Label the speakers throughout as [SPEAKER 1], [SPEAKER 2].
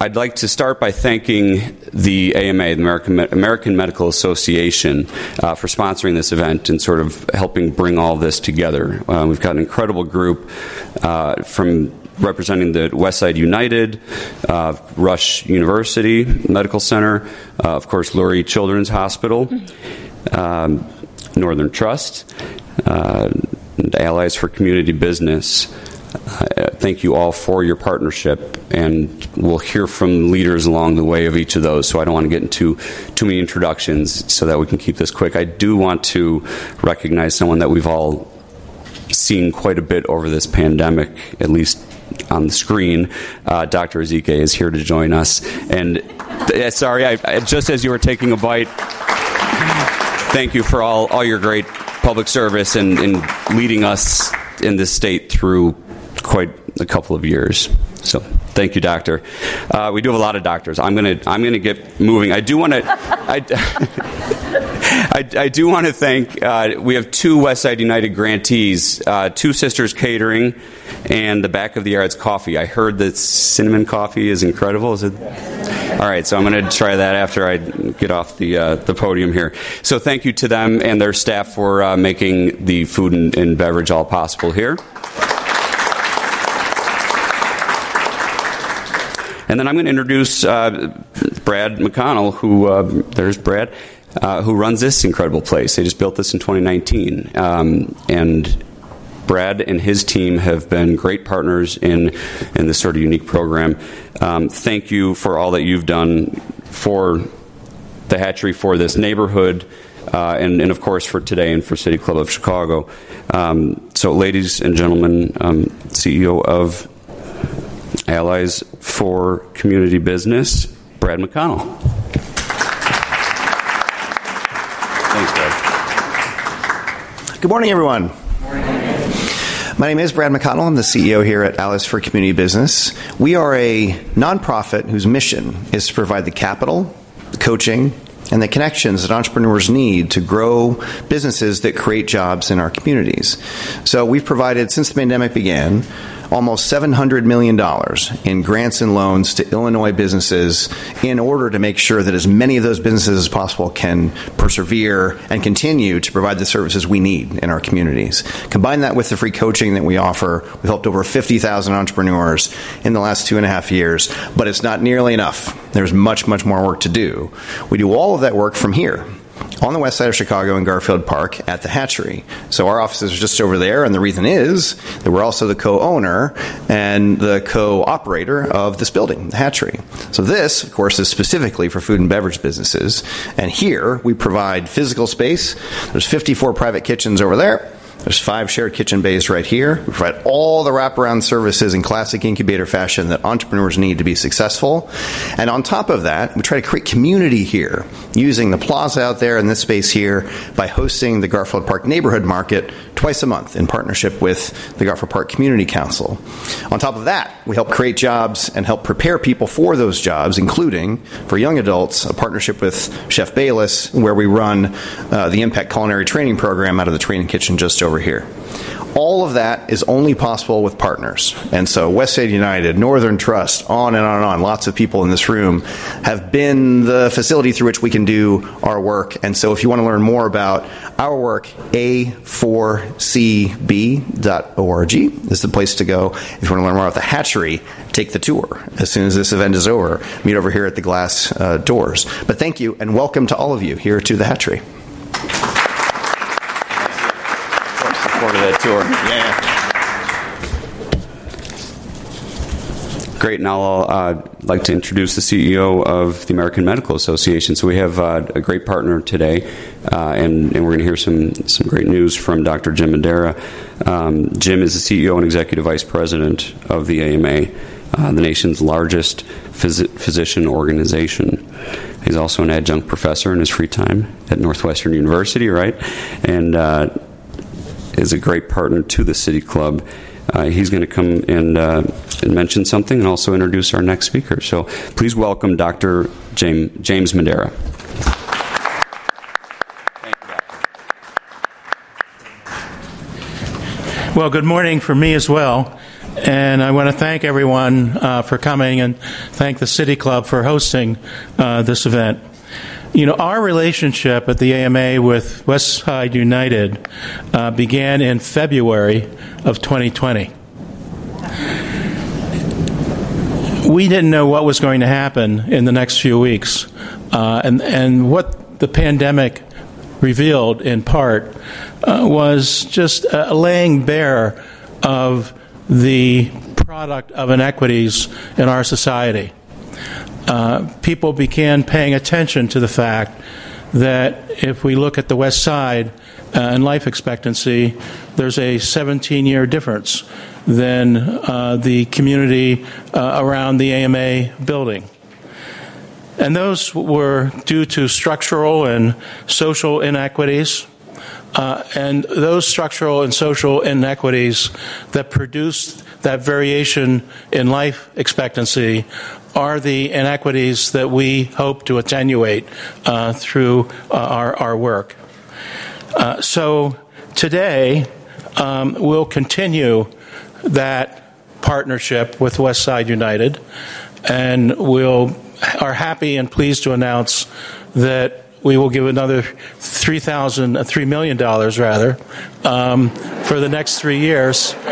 [SPEAKER 1] I'd like to start by thanking the AMA, the American, American Medical Association, uh, for sponsoring this event and sort of helping bring all this together. Uh, we've got an incredible group uh, from representing the Westside United, uh, Rush University Medical Center, uh, of course, Lurie Children's Hospital, um, Northern Trust, uh, and Allies for Community Business. Thank you all for your partnership, and we'll hear from leaders along the way of each of those. So I don't want to get into too many introductions, so that we can keep this quick. I do want to recognize someone that we've all seen quite a bit over this pandemic, at least on the screen. Uh, Dr. Ezike is here to join us, and uh, sorry, I, I, just as you were taking a bite, thank you for all all your great public service and, and leading us in this state through quite a couple of years. So thank you, doctor. Uh, we do have a lot of doctors. I'm gonna I'm gonna get moving. I do want to. I, I, do want to thank. Uh, we have two Westside United grantees, uh, Two Sisters Catering, and the Back of the Yards Coffee. I heard that cinnamon coffee is incredible. Is it? All right, so I'm to try that after I get off the uh, the podium here. So thank you to them and their staff for uh, making the food and, and beverage all possible here. And then I'm going to introduce uh, Brad McConnell, who, uh, there's Brad, uh, who runs this incredible place. They just built this in 2019. Um, and Brad and his team have been great partners in, in this sort of unique program. Um, thank you for all that you've done for the hatchery, for this neighborhood. Uh, and, and, of course for today and for City Club of Chicago. Um, so, ladies and gentlemen, um, CEO of Allies for Community Business, Brad McConnell. Thanks,
[SPEAKER 2] Brad. Good morning, everyone. My name is Brad McConnell. I'm the CEO here at Allies for Community Business. We are a nonprofit whose mission is to provide the capital, the coaching, and the connections that entrepreneurs need to grow businesses that create jobs in our communities. So we've provided, since the pandemic began, almost $700 million in grants and loans to Illinois businesses in order to make sure that as many of those businesses as possible can persevere and continue to provide the services we need in our communities. Combine that with the free coaching that we offer, we've helped over 50,000 entrepreneurs in the last two and a half years, but it's not nearly enough. There's much, much more work to do. We do all of that work from here on the west side of Chicago in Garfield Park at the hatchery. So our offices are just over there, and the reason is that we're also the co owner and the co operator of this building, the hatchery. So this, of course, is specifically for food and beverage businesses. And here we provide physical space. There's 54 private kitchens over there. There's five shared kitchen bays right here. We provide all the wraparound services in classic incubator fashion that entrepreneurs need to be successful. And on top of that, we try to create community here using the plaza out there and this space here by hosting the Garfield Park Neighborhood Market twice a month in partnership with the Garfield Park Community Council. On top of that, we help create jobs and help prepare people for those jobs, including for young adults, a partnership with Chef Bayless, where we run uh, the Impact Culinary Training Program out of the training kitchen just over over here. All of that is only possible with partners. And so Westside United, Northern Trust, on and on and on, lots of people in this room have been the facility through which we can do our work. And so if you want to learn more about our work, a4cb.org is the place to go. If you want to learn more about the hatchery, take the tour as soon as this event is over. Meet over here at the glass uh, doors. But thank you and welcome to all of you here to the hatchery.
[SPEAKER 1] Tour. Yeah. Great. Now I'll uh, like to introduce the CEO of the American Medical Association. So we have uh, a great partner today, uh, and, and, we're going to hear some some great news from Dr. Jim Madara. Um, Jim is the CEO and Executive Vice President of the AMA, uh, the nation's largest phys- physician organization. He's also an adjunct professor in his free time at Northwestern University, right? And uh, is a great partner to the City Club. Uh, he's going to come and, uh, and, mention something and also introduce our next speaker. So please welcome Dr. James, James Madara.
[SPEAKER 3] Well, good morning for me as well. And I want to thank everyone uh, for coming and thank the City Club for hosting uh, this event. You know, our relationship at the AMA with Westside United uh, began in February of 2020. We didn't know what was going to happen in the next few weeks, uh, and and what the pandemic revealed in part uh, was just a laying bare of the product of inequities in our society. Uh, people began paying attention to the fact that if we look at the West Side uh, and life expectancy, there's a 17 year difference than uh, the community uh, around the AMA building. And those were due to structural and social inequities. Uh, and those structural and social inequities that produced that variation in life expectancy are the inequities that we hope to attenuate uh, through uh, our, our work. Uh, so today, um, we'll continue that partnership with Westside United, and we'll are happy and pleased to announce that we will give another three thousand, uh, three million dollars rather, um, for the next three years.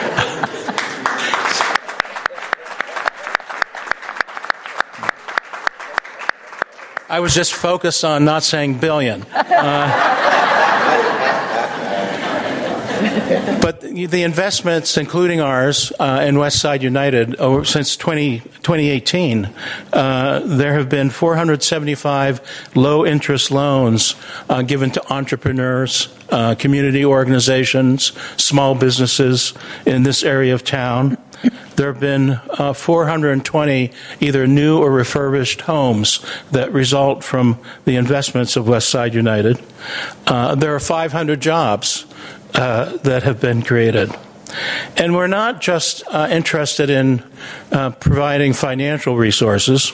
[SPEAKER 3] I was just focused on not saying billion. Uh, but the investments, including ours uh, in Westside United, over, since 20, 2018, uh, there have been 475 low interest loans uh, given to entrepreneurs, uh, community organizations, small businesses in this area of town. There have been uh, 420 either new or refurbished homes that result from the investments of Westside United. Uh, there are 500 jobs uh, that have been created. And we're not just uh, interested in uh, providing financial resources.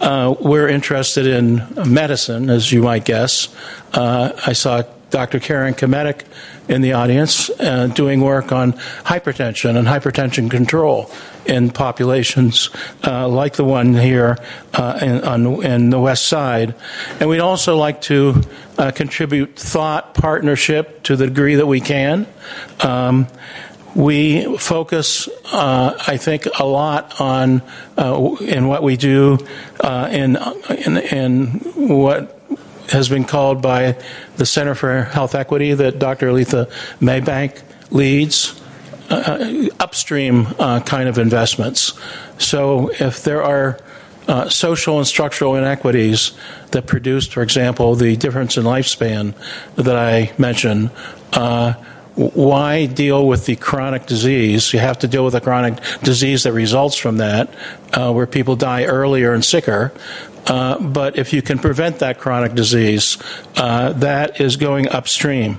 [SPEAKER 3] Uh, we're interested in medicine, as you might guess. I saw Dr. Karen Kmetik in the audience uh, doing work on hypertension and hypertension control in populations uh, like the one here uh, in, on, in, the West Side. And we'd also like to uh, contribute thought partnership to the degree that we can. Um, we focus, uh, I think, a lot on uh, in what we do uh, in, in, in what has been called by the Center for Health Equity that Dr. Aletha Maybank leads uh, upstream uh, kind of investments. So if there are uh, social and structural inequities that produce, for example, the difference in lifespan that I mentioned, uh, why deal with the chronic disease? You have to deal with the chronic disease that results from that, uh, where people die earlier and sicker. Uh, but if you can prevent that chronic disease, uh, that is going upstream.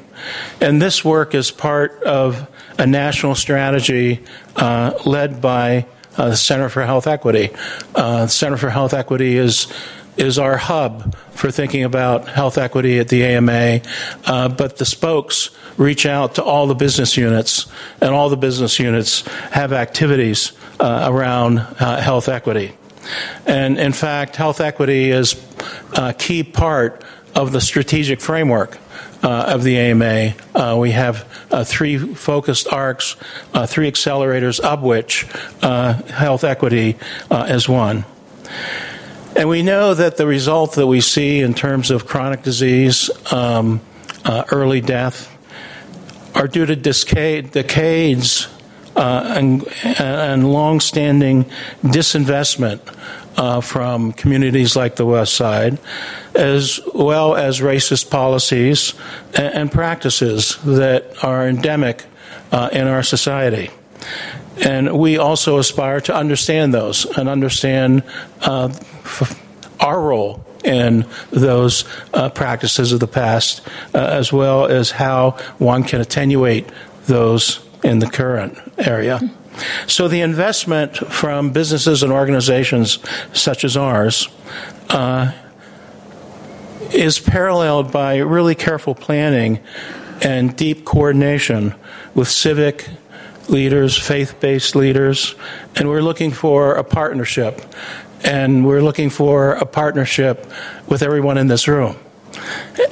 [SPEAKER 3] And this work is part of a national strategy uh, led by uh, the Center for Health Equity. Uh, the Center for Health Equity is is our hub for thinking about health equity at the AMA, uh, but the spokes reach out to all the business units, and all the business units have activities uh, around uh, health equity. And in fact, health equity is a key part of the strategic framework uh, of the AMA. Uh, we have uh, three focused arcs, uh, three accelerators, of which uh, health equity uh, is one. And we know that the result that we see in terms of chronic disease, um, early death, are due to decades uh, and, and long-standing disinvestment uh, from communities like the West Side, as well as racist policies and, and practices that are endemic uh, in our society. And we also aspire to understand those and understand uh, our role in those uh, practices of the past, uh, as well as how one can attenuate those in the current area. So the investment from businesses and organizations such as ours uh, is paralleled by really careful planning and deep coordination with civic, leaders, faith based leaders, and we're looking for a partnership. And we're looking for a partnership with everyone in this room.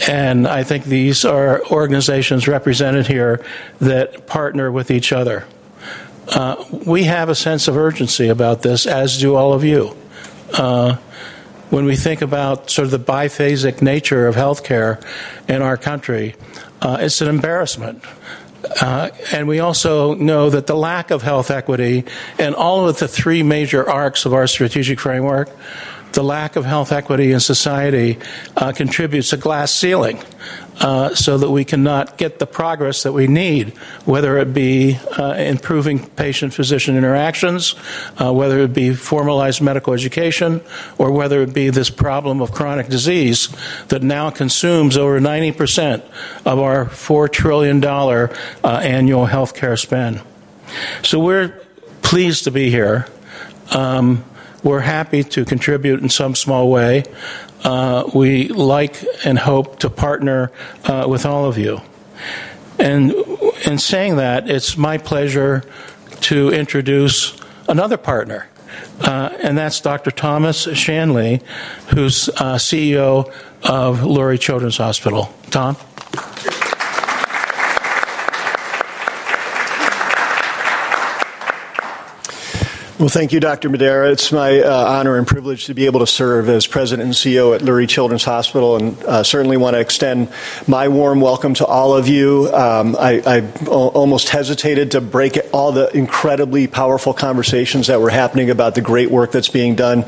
[SPEAKER 3] And I think these are organizations represented here that partner with each other. Uh, we have a sense of urgency about this, as do all of you. Uh, when we think about sort of the biphasic nature of healthcare in our country, uh, it's an embarrassment. Uh, and we also know that the lack of health equity and all of the three major arcs of our strategic framework the lack of health equity in society uh, contributes a glass ceiling uh, so that we cannot get the progress that we need, whether it be uh, improving patient physician interactions, uh, whether it be formalized medical education, or whether it be this problem of chronic disease that now consumes over 90% of our $4 trillion uh, annual health care spend. So we're pleased to be here. Um, we're happy to contribute in some small way. Uh, we like and hope to partner uh, with all of you. And in saying that, it's my pleasure to introduce another partner, uh, and that's Dr. Thomas Shanley, who's uh, CEO of Lurie Children's Hospital. Tom?
[SPEAKER 4] Well, thank you, Dr. Madara. It's my uh, honor and privilege to be able to serve as president and CEO at Lurie Children's Hospital, and uh, certainly want to extend my warm welcome to all of you. Um, I, I almost hesitated to break all the incredibly powerful conversations that were happening about the great work that's being done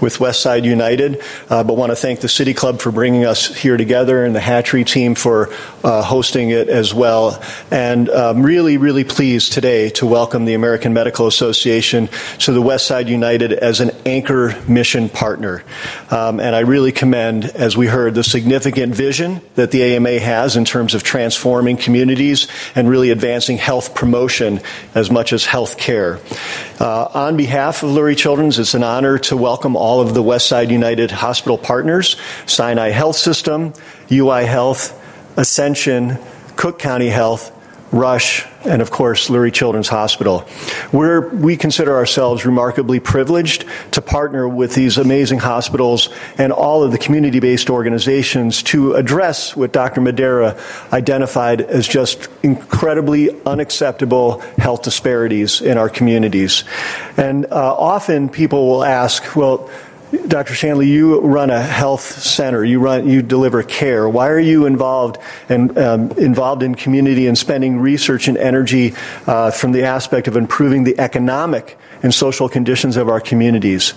[SPEAKER 4] with Westside United, uh, but want to thank the City Club for bringing us here together and the Hatchery team for uh, hosting it as well. And I'm really, really pleased today to welcome the American Medical Association to the Westside United as an anchor mission partner. Um, and I really commend, as we heard, the significant vision that the AMA has in terms of transforming communities and really advancing health promotion as much as health care. Uh, on behalf of Lurie Children's, it's an honor to welcome all of the Westside United Hospital partners, Sinai Health System, UI Health, Ascension, Cook County Health, Rush, and of course, Lurie Children's Hospital. We're, we consider ourselves remarkably privileged to partner with these amazing hospitals and all of the community based organizations to address what Dr. Madara identified as just incredibly unacceptable health disparities in our communities. And uh, often people will ask, well, Dr. Shanley, you run a health center. You run, you deliver care. Why are you involved and um, involved in community and spending research and energy uh, from the aspect of improving the economic and social conditions of our communities?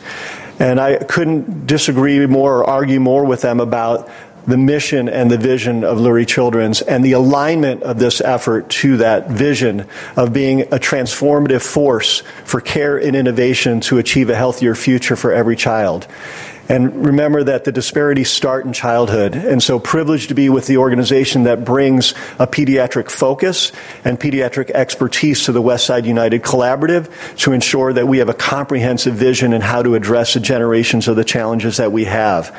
[SPEAKER 4] And I couldn't disagree more or argue more with them about the mission and the vision of Lurie Children's and the alignment of this effort to that vision of being a transformative force for care and innovation to achieve a healthier future for every child. And remember that the disparities start in childhood. And so privileged to be with the organization that brings a pediatric focus and pediatric expertise to the Westside United Collaborative to ensure that we have a comprehensive vision in how to address the generations of the challenges that we have.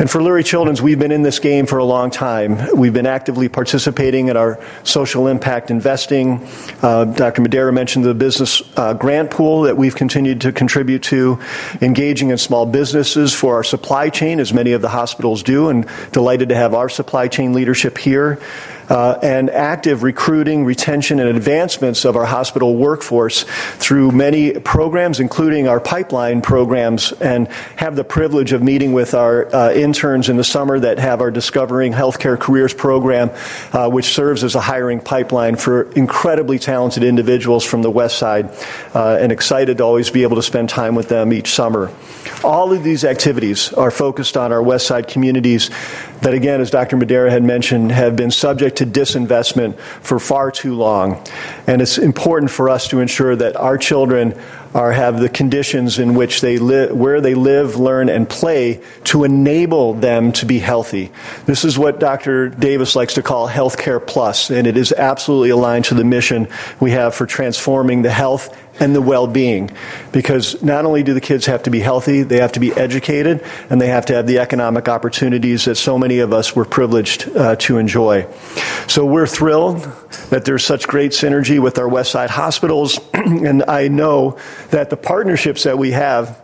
[SPEAKER 4] And for Lurie Children's, we've been in this game for a long time. We've been actively participating in our social impact investing. Uh, Dr. Madara mentioned the business uh, grant pool that we've continued to contribute to, engaging in small businesses for our supply chain, as many of the hospitals do, and delighted to have our supply chain leadership here uh, and active recruiting, retention, and advancements of our hospital workforce through many programs, including our pipeline programs, and have the privilege of meeting with our uh, interns in the summer that have our Discovering Healthcare Careers program, uh, which serves as a hiring pipeline for incredibly talented individuals from the West Side, uh, and excited to always be able to spend time with them each summer. All of these activities are focused on our West Side communities that, again, as Dr. Madara had mentioned, have been subject to disinvestment for far too long. And it's important for us to ensure that our children are have the conditions in which they live, where they live, learn, and play to enable them to be healthy. This is what Dr. Davis likes to call healthcare plus, and it is absolutely aligned to the mission we have for transforming the health and the well being. Because not only do the kids have to be healthy, they have to be educated, and they have to have the economic opportunities that so many of us were privileged uh, to enjoy. So we're thrilled that there's such great synergy with our Westside hospitals, and I know that the partnerships that we have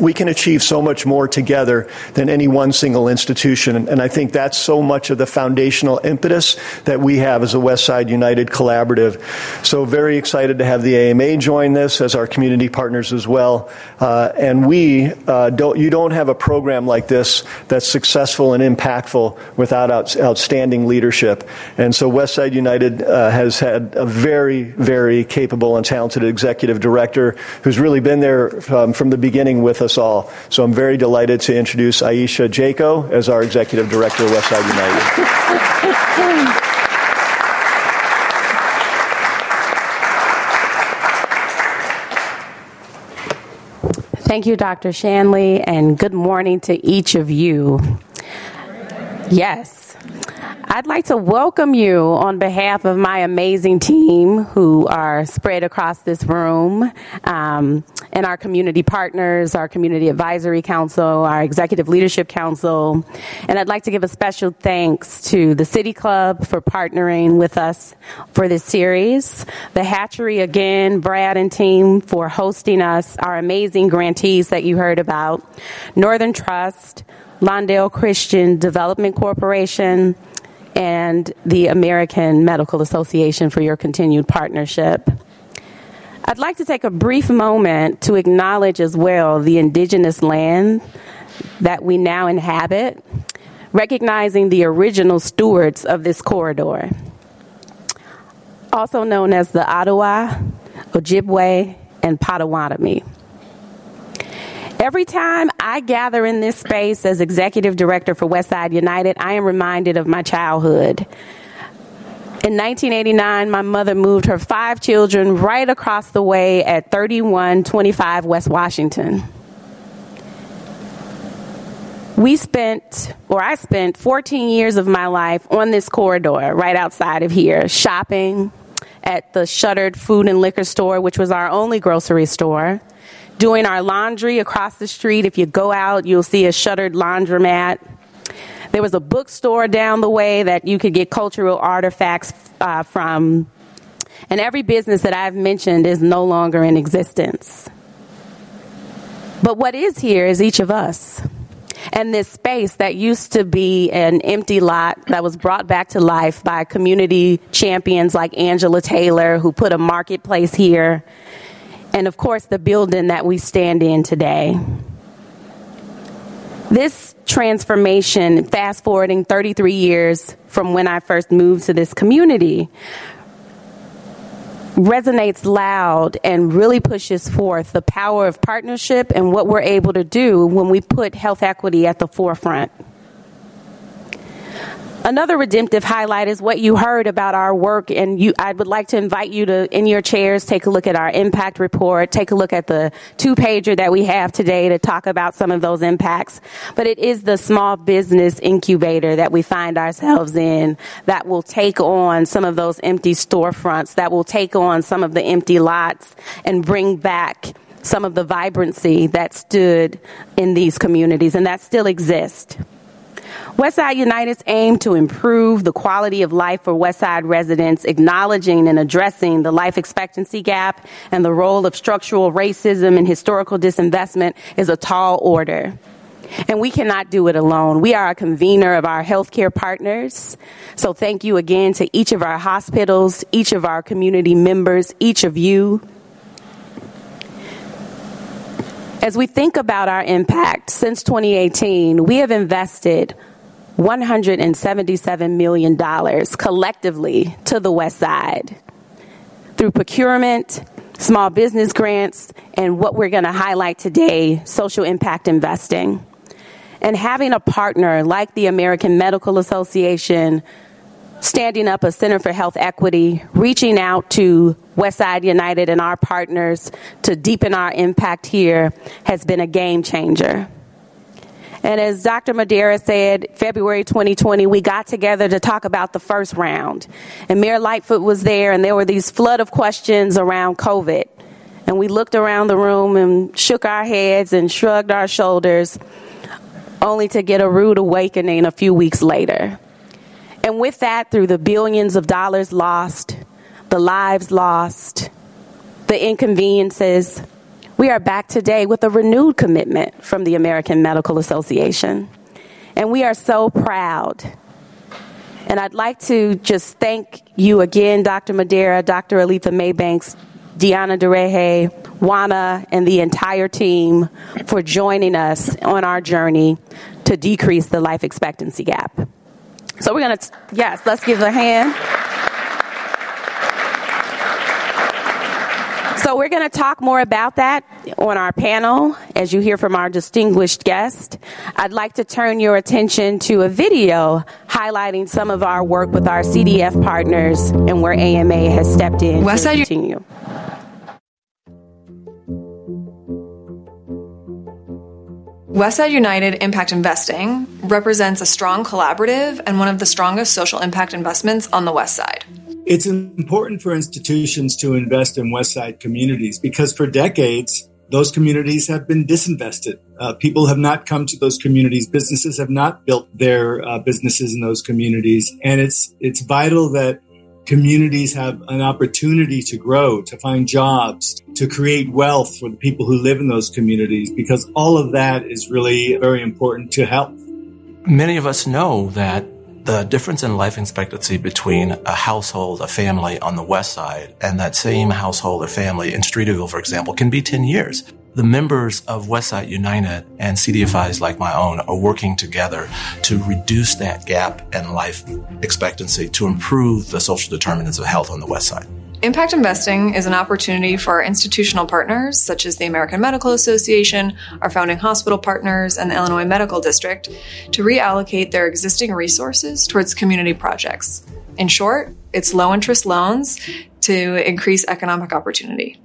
[SPEAKER 4] we can achieve so much more together than any one single institution. And I think that's so much of the foundational impetus that we have as a Westside United Collaborative. So very excited to have the AMA join this as our community partners as well. Uh, and we uh, don't, you don't have a program like this that's successful and impactful without out, outstanding leadership. And so Westside United uh, has had a very, very capable and talented executive director who's really been there um, from the beginning with us all. So I'm very delighted to introduce Ayesha Jaco as our Executive Director of Westside United.
[SPEAKER 5] Thank you, Dr. Shanley, and good morning to each of you. Yes. I'd like to welcome you on behalf of my amazing team who are spread across this room um, and our community partners, our Community Advisory Council, our Executive Leadership Council. And I'd like to give a special thanks to the City Club for partnering with us for this series, the Hatchery again, Brad and team for hosting us, our amazing grantees that you heard about, Northern Trust, Lawndale Christian Development Corporation, and the American Medical Association for your continued partnership. I'd like to take a brief moment to acknowledge as well the indigenous land that we now inhabit, recognizing the original stewards of this corridor, also known as the Ottawa, Ojibwe, and Potawatomi. Every time I gather in this space as executive director for Westside United, I am reminded of my childhood. In 1989, my mother moved her five children right across the way at 3125 West Washington. We spent, or I spent 14 years of my life on this corridor right outside of here, shopping at the shuttered food and liquor store, which was our only grocery store, doing our laundry across the street. If you go out, you'll see a shuttered laundromat. There was a bookstore down the way that you could get cultural artifacts uh, from. And every business that I've mentioned is no longer in existence. But what is here is each of us. And this space that used to be an empty lot that was brought back to life by community champions like Angela Taylor, who put a marketplace here and of course the building that we stand in today. This transformation, fast forwarding 33 years from when I first moved to this community, resonates loud and really pushes forth the power of partnership and what we're able to do when we put health equity at the forefront. Another redemptive highlight is what you heard about our work, and you, I would like to invite you to, in your chairs, take a look at our impact report, take a look at the two pager that we have today to talk about some of those impacts. But it is the small business incubator that we find ourselves in that will take on some of those empty storefronts, that will take on some of the empty lots and bring back some of the vibrancy that stood in these communities and that still exists. Westside United's aim to improve the quality of life for Westside residents, acknowledging and addressing the life expectancy gap and the role of structural racism and historical disinvestment is a tall order. And we cannot do it alone. We are a convener of our healthcare partners. So thank you again to each of our hospitals, each of our community members, each of you. As we think about our impact since 2018, we have invested $177 million collectively to the West Side through procurement, small business grants, and what we're going to highlight today social impact investing. And having a partner like the American Medical Association standing up a Center for Health Equity, reaching out to Westside United and our partners to deepen our impact here has been a game changer. And as Dr. Madara said, February 2020, we got together to talk about the first round. And Mayor Lightfoot was there, and there were these flood of questions around COVID. And we looked around the room and shook our heads and shrugged our shoulders, only to get a rude awakening a few weeks later. And with that, through the billions of dollars lost, the lives lost, the inconveniences, we are back today with a renewed commitment from the American Medical Association. And we are so proud. And I'd like to just thank you again, Dr. Madara, Dr. Aletha Maybanks, Deanna Derige, Juana, and the entire team for joining us on our journey to decrease the life expectancy gap. So we're going to, yes, let's give a hand. So we're going to talk more about that on our panel as you hear from our distinguished guest. I'd like to turn your attention to a video highlighting some of our work with our CDF partners and where AMA has stepped in Westside to continue.
[SPEAKER 6] Westside United Impact Investing represents a strong collaborative and one of the strongest social impact investments on the West Side.
[SPEAKER 7] It's important for institutions to invest in Westside communities because for decades, those communities have been disinvested. Uh, people have not come to those communities. Businesses have not built their uh, businesses in those communities, and it's it's vital that communities have an opportunity to grow, to find jobs, to create wealth for the people who live in those communities, because all of that is really very important to health.
[SPEAKER 8] Many of us know that the difference in life expectancy between a household, a family on the west side, and that same household or family in Streeterville, for example, can be 10 years. The members of Westside United and CDFIs like my own are working together to reduce that gap in life expectancy to improve the social determinants of health on the West Side.
[SPEAKER 6] Impact investing is an opportunity for our institutional partners, such as the American Medical Association, our founding hospital partners, and the Illinois Medical District, to reallocate their existing resources towards community projects. In short, it's low interest loans to increase economic opportunity.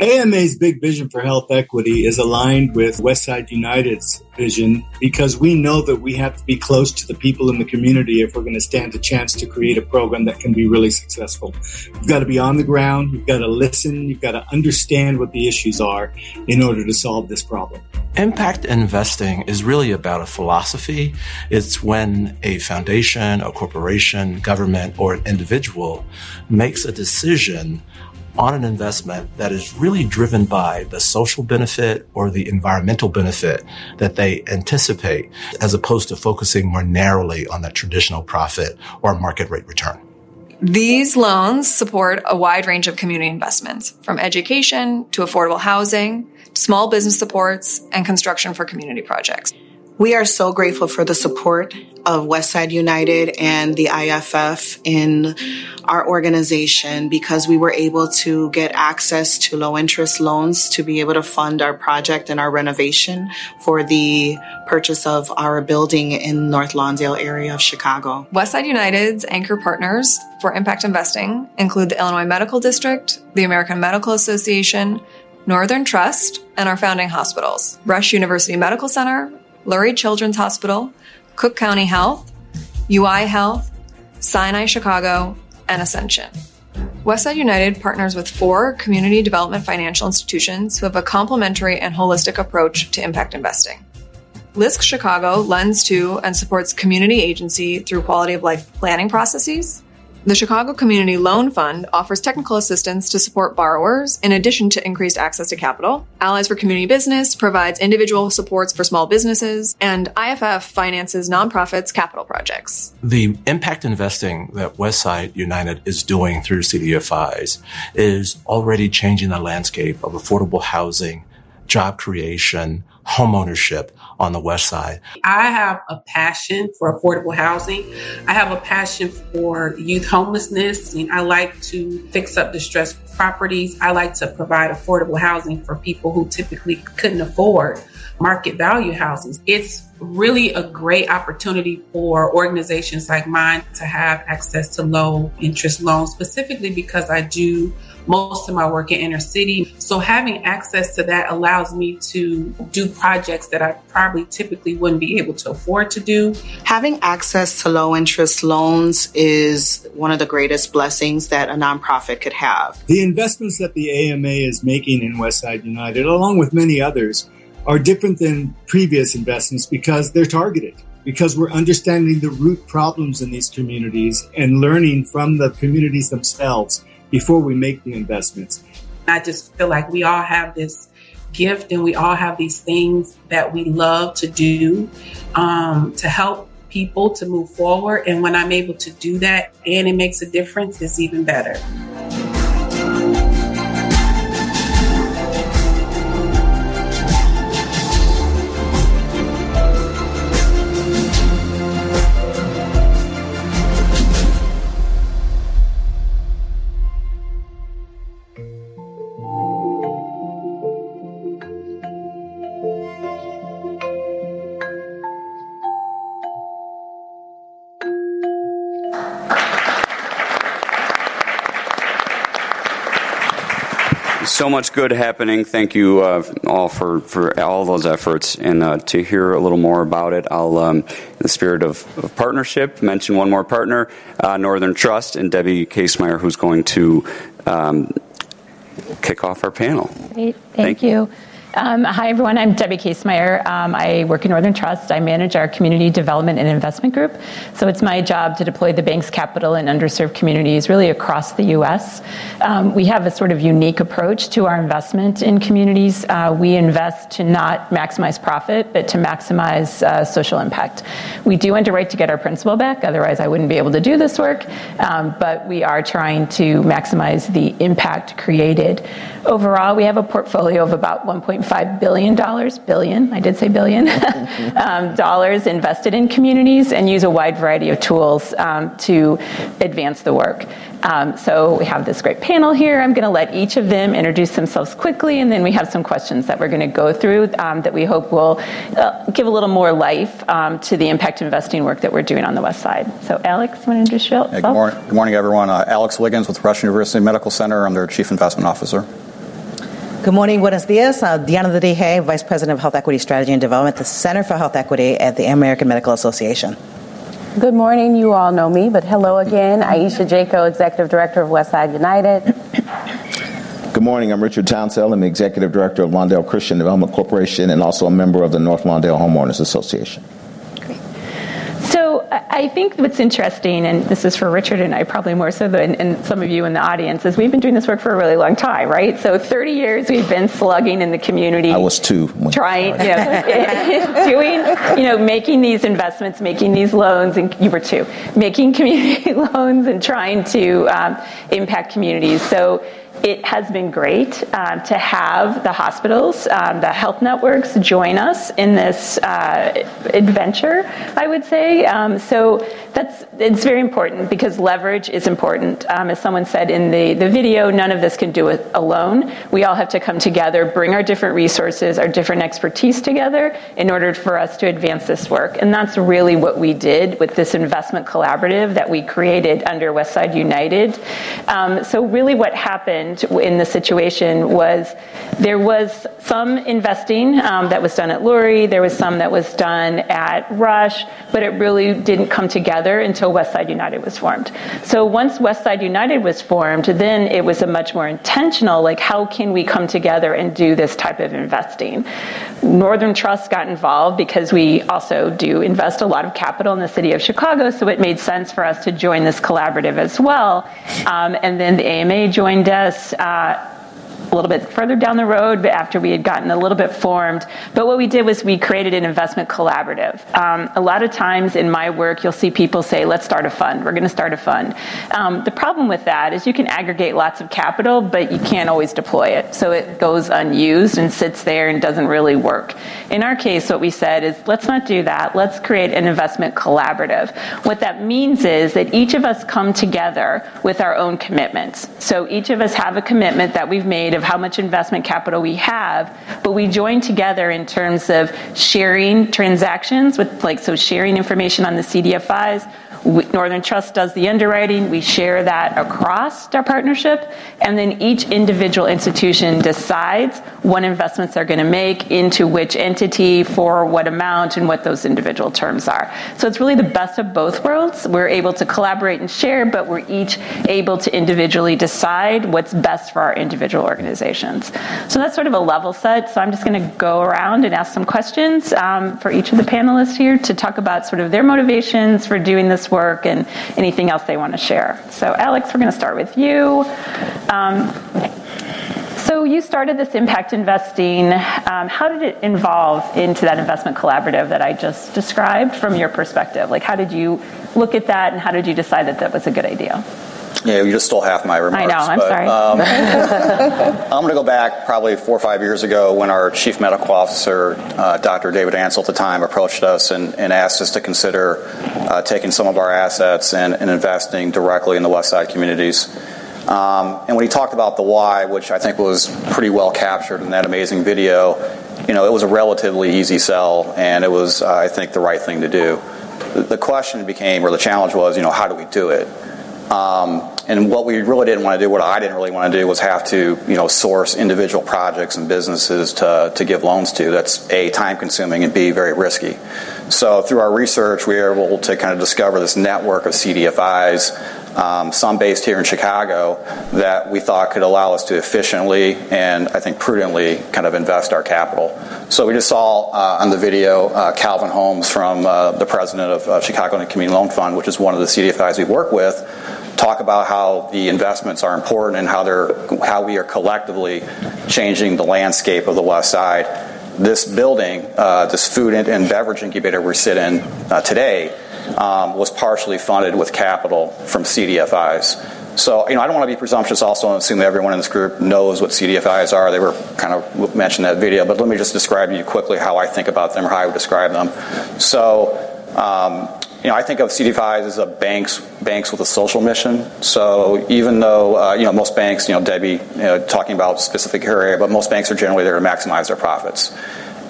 [SPEAKER 7] AMA's big vision for health equity is aligned with Westside United's vision because we know that we have to be close to the people in the community if we're going to stand a chance to create a program that can be really successful. You've got to be on the ground, you've got to listen, you've got to understand what the issues are in order to solve this problem.
[SPEAKER 8] Impact investing is really about a philosophy. It's when a foundation, a corporation, government, or an individual makes a decision on an investment that is really driven by the social benefit or the environmental benefit that they anticipate, as opposed to focusing more narrowly on that traditional profit or market rate return.
[SPEAKER 6] These loans support a wide range of community investments, from education to affordable housing, small business supports, and construction for community projects.
[SPEAKER 9] We are so grateful for the support of Westside United and the IFF in our organization because we were able to get access to low interest loans to be able to fund our project and our renovation for the purchase of our building in North Lawndale area of Chicago.
[SPEAKER 6] Westside United's anchor partners for impact investing include the Illinois Medical District, the American Medical Association, Northern Trust, and our founding hospitals, Rush University Medical Center, Lurie Children's Hospital, Cook County Health, UI Health, Sinai Chicago, and Ascension. Westside United partners with four community development financial institutions who have a complementary and holistic approach to impact investing. LISC Chicago lends to and supports community agency through quality of life planning processes, the Chicago Community Loan Fund offers technical assistance to support borrowers in addition to increased access to capital. Allies for Community Business provides individual supports for small businesses, and IFF finances nonprofits' capital projects.
[SPEAKER 8] The impact investing that Westside United is doing through CDFIs is already changing the landscape of affordable housing, job creation, homeownership on the west side.
[SPEAKER 10] I have a passion for affordable housing. I have a passion for youth homelessness. And I like to fix up distressed properties. I like to provide affordable housing for people who typically couldn't afford market value houses. It's really a great opportunity for organizations like mine to have access to low interest loans, specifically because I do most of my work in inner city. So having access to that allows me to do projects that I probably typically wouldn't be able to afford to do.
[SPEAKER 9] Having access to low interest loans is one of the greatest blessings that a nonprofit could have.
[SPEAKER 7] The investments that the AMA is making in Westside United, along with many others, are different than previous investments because they're targeted because we're understanding the root problems in these communities and learning from the communities themselves before we make the investments.
[SPEAKER 10] I just feel like we all have this gift and we all have these things that we love to do um, to help people to move forward. And when I'm able to do that and it makes a difference, it's even better.
[SPEAKER 1] So much good happening. Thank you uh, all for, for all those efforts. And uh, to hear a little more about it, I'll, um, in the spirit of, of, partnership, mention one more partner, uh, Northern Trust, and Debbie Casemeyer, who's going to um, kick off our panel.
[SPEAKER 11] Great. Thank, Thank you. you. Um, hi, everyone. I'm Debbie Casemeyer. Um, I work in Northern Trust. I manage our community development and investment group. So it's my job to deploy the bank's capital in underserved communities really across the U.S. Um, we have a sort of unique approach to our investment in communities. Uh, we invest to not maximize profit, but to maximize uh, social impact. We do underwrite to get our principal back, otherwise, I wouldn't be able to do this work. Um, but we are trying to maximize the impact created. Overall, we have a portfolio of about 1.5 billion dollars, billion, I did say billion, um, dollars invested in communities and use a wide variety of tools um, to advance the work. Um, so we have this great panel here. I'm going to let each of them introduce themselves quickly, and then we have some questions that we're going to go through um, that we hope will uh, give a little more life um, to the impact investing work that we're doing on the West Side. So, Alex, want to introduce yourself?
[SPEAKER 12] Hey, good, morning, good morning, everyone. Uh, Alex Wiggins with Rush University Medical Center. I'm their Chief Investment Officer.
[SPEAKER 13] Good morning, buenos dias. Uh, Diana Dije, Vice President of Health Equity Strategy and Development, the Center for Health Equity at the American Medical Association.
[SPEAKER 5] Good morning. You all know me, but hello again. Ayesha Jaco, Executive Director of Westside United.
[SPEAKER 14] Good morning. I'm Richard Townsell. I'm the Executive Director of Lawndale Christian Development Corporation and also a member of the North Lawndale Homeowners Association.
[SPEAKER 11] I think what's interesting, and this is for Richard and I probably more so than and some of you in the audience, is we've been doing this work for a really long time, right? So 30 years we've been slugging in the community.
[SPEAKER 14] I was two.
[SPEAKER 11] Trying, you know, doing, you know, making these investments, making these loans, and you were two, making community loans and trying to um, impact communities. So it has been great uh, to have the hospitals, um, the health networks join us in this uh, adventure, I would say. Um, so that's it's very important because leverage is important. Um, as someone said in the, the video, none of this can do it alone. We all have to come together, bring our different resources, our different expertise together in order for us to advance this work. And that's really what we did with this investment collaborative that we created under Westside United. Um, so really what happened in the situation was there was some investing um, that was done at Lurie, there was some that was done at Rush, but it really didn't come together until Westside United was formed. So once Westside United was formed, then it was a much more intentional, like how can we come together and do this type of investing? Northern Trust got involved because we also do invest a lot of capital in the city of Chicago, so it made sense for us to join this collaborative as well. Um, and then the AMA joined us uh, a little bit further down the road after we had gotten a little bit formed. But what we did was we created an investment collaborative. Um, a lot of times in my work, you'll see people say, let's start a fund. We're going to start a fund. Um, the problem with that is you can aggregate lots of capital, but you can't always deploy it. So it goes unused and sits there and doesn't really work. In our case, what we said is, let's not do that. Let's create an investment collaborative. What that means is that each of us come together with our own commitments. So each of us have a commitment that we've made of how much investment capital we have, but we join together in terms of sharing transactions with like so sharing information on the CDFIs We, Northern Trust does the underwriting. We share that across our partnership, and then each individual institution decides what investments they're going to make into which entity for what amount and what those individual terms are. So it's really the best of both worlds. We're able to collaborate and share, but we're each able to individually decide what's best for our individual organizations. So that's sort of a level set. So I'm just going to go around and ask some questions um, for each of the panelists here to talk about sort of their motivations for doing this work and anything else they want to share. So, Alex, we're going to start with you. Um, so you started this impact investing. Um, how did it involve into that investment collaborative that I just described from your perspective? Like, how did you look at that, and how did you decide that that was a good idea?
[SPEAKER 12] Yeah, you just stole half my remarks.
[SPEAKER 11] I know. I'm
[SPEAKER 12] but,
[SPEAKER 11] sorry.
[SPEAKER 12] Um, I'm going to go back probably four or five years ago when our chief medical officer, uh, Dr. David Ansell, at the time, approached us and, and asked us to consider uh, taking some of our assets and, and, investing directly in the West Side communities. Um, and when he talked about the why, which I think was pretty well captured in that amazing video, you know, it was a relatively easy sell, and it was, uh, I think, the right thing to do. The, the question became, or the challenge was, you know, how do we do it? Um, and what we really didn't want to do, what I didn't really want to do, was have to, you know, source individual projects and businesses to, to give loans to. That's a time consuming and b very risky. So through our research, we were able to kind of discover this network of CDFIs, um, some based here in Chicago, that we thought could allow us to efficiently and I think prudently kind of invest our capital. So we just saw uh, on the video uh, Calvin Holmes from uh, the president of uh, Chicago Community Loan Fund, which is one of the CDFIs we work with talk about how the investments are important and how they're how we are collectively changing the landscape of the West Side. This building, uh, this food and beverage incubator we sit in uh, today, um, was partially funded with capital from CDFIs. So, you know, I don't want to be presumptuous also and assume that everyone in this group knows what CDFIs are. They were kind of mentioned in that video, but let me just describe to you quickly how I think about them or how I would describe them. So, um, you know, I think of CDFIs as a banks banks with a social mission. So even though uh, you know most banks, you know Debbie, you know, talking about specific area, but most banks are generally there to maximize their profits,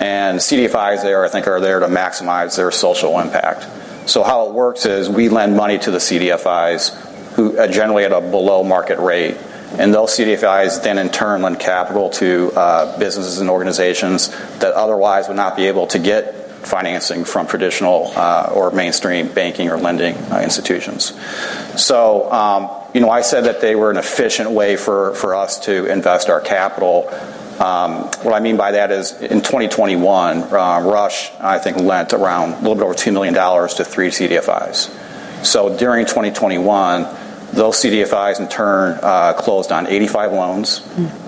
[SPEAKER 12] and CDFIs there I think are there to maximize their social impact. So how it works is we lend money to the CDFIs, who uh, generally at a below market rate. And those CDFIs then in turn lend capital to uh, businesses and organizations that otherwise would not be able to get financing from traditional uh, or mainstream banking or lending uh, institutions. So, um, you know, I said that they were an efficient way for, for us to invest our capital. Um, what I mean by that is in 2021, uh, Rush, I think, lent around a little bit over $2 million to three CDFIs. So during 2021, those CDFIs in turn uh, closed on 85 loans,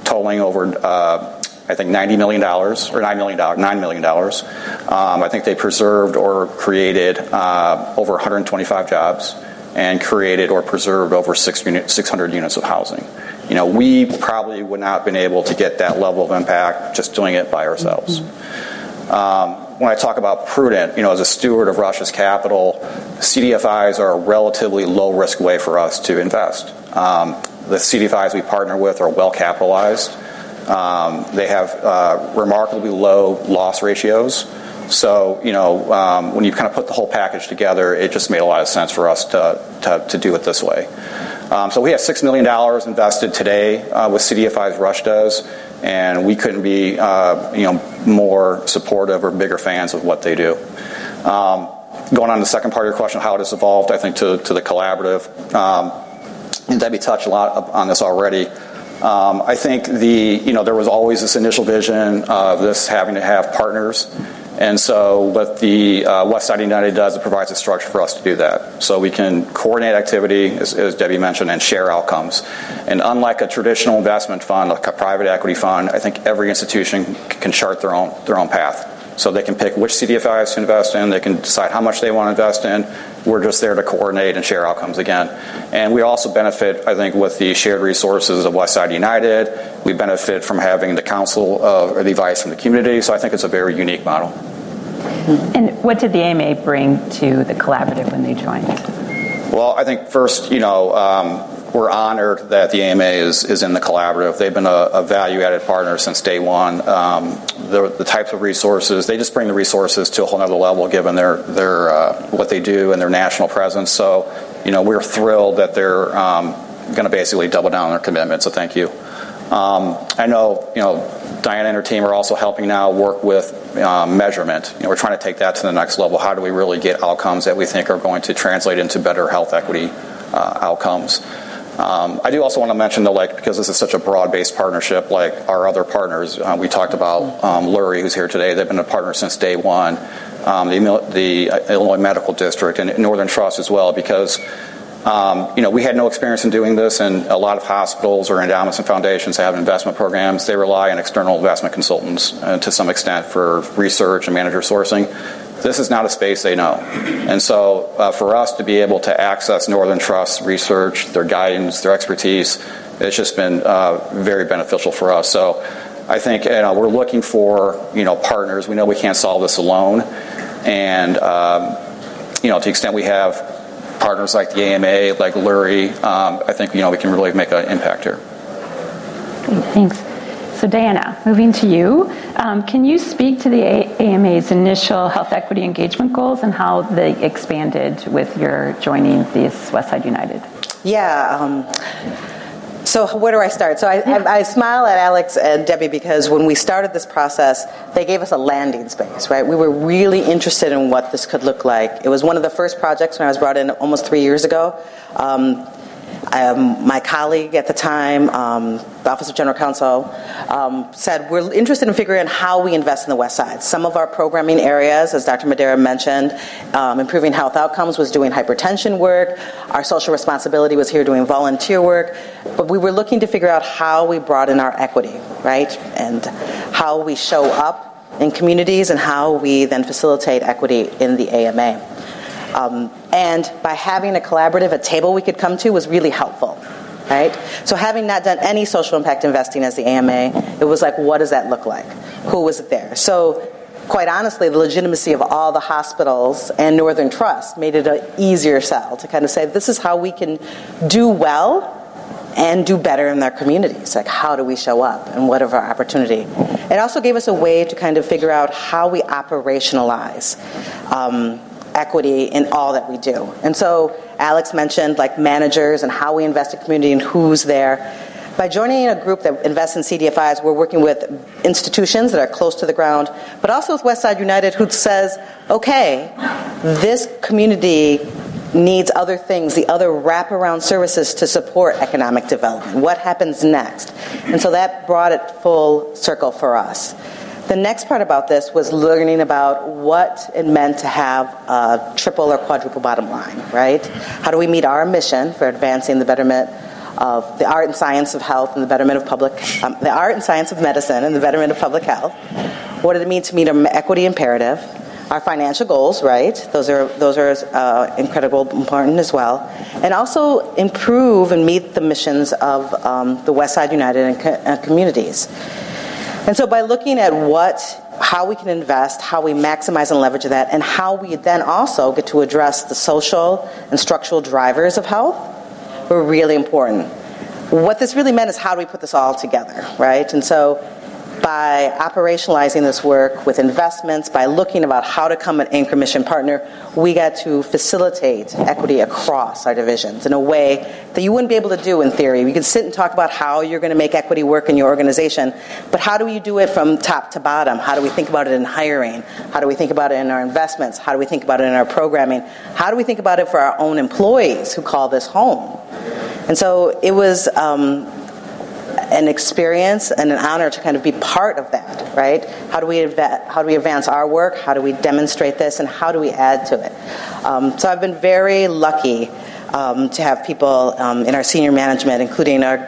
[SPEAKER 12] totaling over uh, I think $90 million, or $9 million, $9 million. Um, I think they preserved or created over 125 jobs and created or preserved over 600 units of housing. You know, we probably would not have been able to get that level of impact just doing it by ourselves. Mm-hmm. Um, when I talk about prudent, you know, as a steward of Rush's capital, CDFIs are a relatively low risk way for us to invest. Um, the CDFIs we partner with are well capitalized. Um, they have uh, remarkably low loss ratios. So, you know, um, when you kind of put the whole package together, it just made a lot of sense for us to, to, to do it this way. Um, so we have $6 million invested today uh, with CDFI's Rush does, and we couldn't be, uh, you know, more supportive or bigger fans of what they do. Um, going on to the second part of your question, how it has evolved, I think, to, to the collaborative. Um, and Debbie touched a lot on this already. Um, I think the you know there was always this initial vision of this having to have partners, and so what the uh, West Side United does, it provides a structure for us to do that. So we can coordinate activity, as, as Debbie mentioned, and share outcomes. And unlike a traditional investment fund, like a private equity fund, I think every institution can chart their own their own path. So they can pick which CDFIs to invest in. They can decide how much they want to invest in. We're just there to coordinate and share outcomes again. And we also benefit, I think, with the shared resources of Westside United. We benefit from having the counsel of, or the advice from the community. So I think it's a very unique model.
[SPEAKER 11] And what did the AMA bring to the collaborative when they joined?
[SPEAKER 12] Well, I think first, you know, um, we're honored that the AMA is, is in the collaborative. They've been a, a value added partner since day one. Um, the, the types of resources. They just bring the resources to a whole other level, given their their uh, what they do and their national presence. So, you know, we're thrilled that they're um, going to basically double down on their commitment. So, thank you. Um, I know, you know, Diana and her team are also helping now work with um, measurement. You know, we're trying to take that to the next level. How do we really get outcomes that we think are going to translate into better health equity uh, outcomes? Um, I do also want to mention, though, like because this is such a broad-based partnership, like our other partners, uh, we talked about um, Lurie, who's here today. They've been a partner since day one. Um, the, the, Illinois Medical District and Northern Trust as well, because um, you know we had no experience in doing this, and a lot of hospitals or endowments and foundations have investment programs. They rely on external investment consultants uh, to some extent for research and manager sourcing this is not a space they know. And so, uh, for us to be able to access Northern Trust research, their guidance, their expertise, it's just been uh, very beneficial for us. So, I think you know, we're looking for you know partners. We know we can't solve this alone, and um, you know to the extent we have partners like the AMA, like Lurie, um, I think you know we can really make an impact here.
[SPEAKER 11] Thanks. So, Diana, moving to you, um, can you speak to the AMA's initial health equity engagement goals and how they expanded with your joining this Westside United?
[SPEAKER 13] Yeah. Um, so where do I start? So I, I, I, smile at Alex and Debbie because when we started this process, they gave us a landing space, right? We were really interested in what this could look like. It was one of the first projects when I was brought in almost three years ago. Um, um, my colleague at the time, um, the Office of General Counsel, um, said we're interested in figuring out how we invest in the West Side. Some of our programming areas, as Dr. Madara mentioned, um, improving health outcomes was doing hypertension work. Our social responsibility was here doing volunteer work. But we were looking to figure out how we broaden our equity, right? And how we show up in communities and how we then facilitate equity in the AMA. Um, and by having a collaborative, a table we could come to was really helpful. Right? So having not done any social impact investing as the AMA, it was like, what does that look like? Who was it there? So quite honestly, the legitimacy of all the hospitals and Northern Trust made it an easier sell to kind of say, this is how we can do well and do better in their communities. Like, how do we show up and what are our opportunity? It also gave us a way to kind of figure out how we operationalize. Um, equity in all that we do. And so Alex mentioned like managers and how we invest in community and who's there. By joining a group that invests in CDFIs, we're working with institutions that are close to the ground, but also with Westside United, who says, okay, this community needs other things, the other wraparound services to support economic development. What happens next? And so that brought it full circle for us. The next part about this was learning about what it meant to have a triple or quadruple bottom line, right? How do we meet our mission for advancing the betterment of the art and science of health and the betterment of public, um, the art and science of medicine and the betterment of public health? What did it mean to meet our equity imperative? Our financial goals, right? Those are those are uh, incredible important as well, and also improve and meet the missions of um, the Westside United and co- uh, communities. And so by looking at what how we can invest, how we maximize and leverage that, and how we then also get to address the social and structural drivers of health were really important. What this really meant is how do we put this all together, right? And so by operationalizing this work with investments, by looking about how to come an anchor mission partner, we got to facilitate equity across our divisions in a way that you wouldn't be able to do in theory. We could sit and talk about how you're going to make equity work in your organization, but how do you do it from top to bottom? How do we think about it in hiring? How do we think about it in our investments? How do we think about it in our programming? How do we think about it for our own employees who call this home? And so it was um, an experience and an honor to kind of be part of that, right? How do we how do we advance our work? How do we demonstrate this, and how do we add to it? Um, so I've been very lucky um, to have people um, in our senior management, including our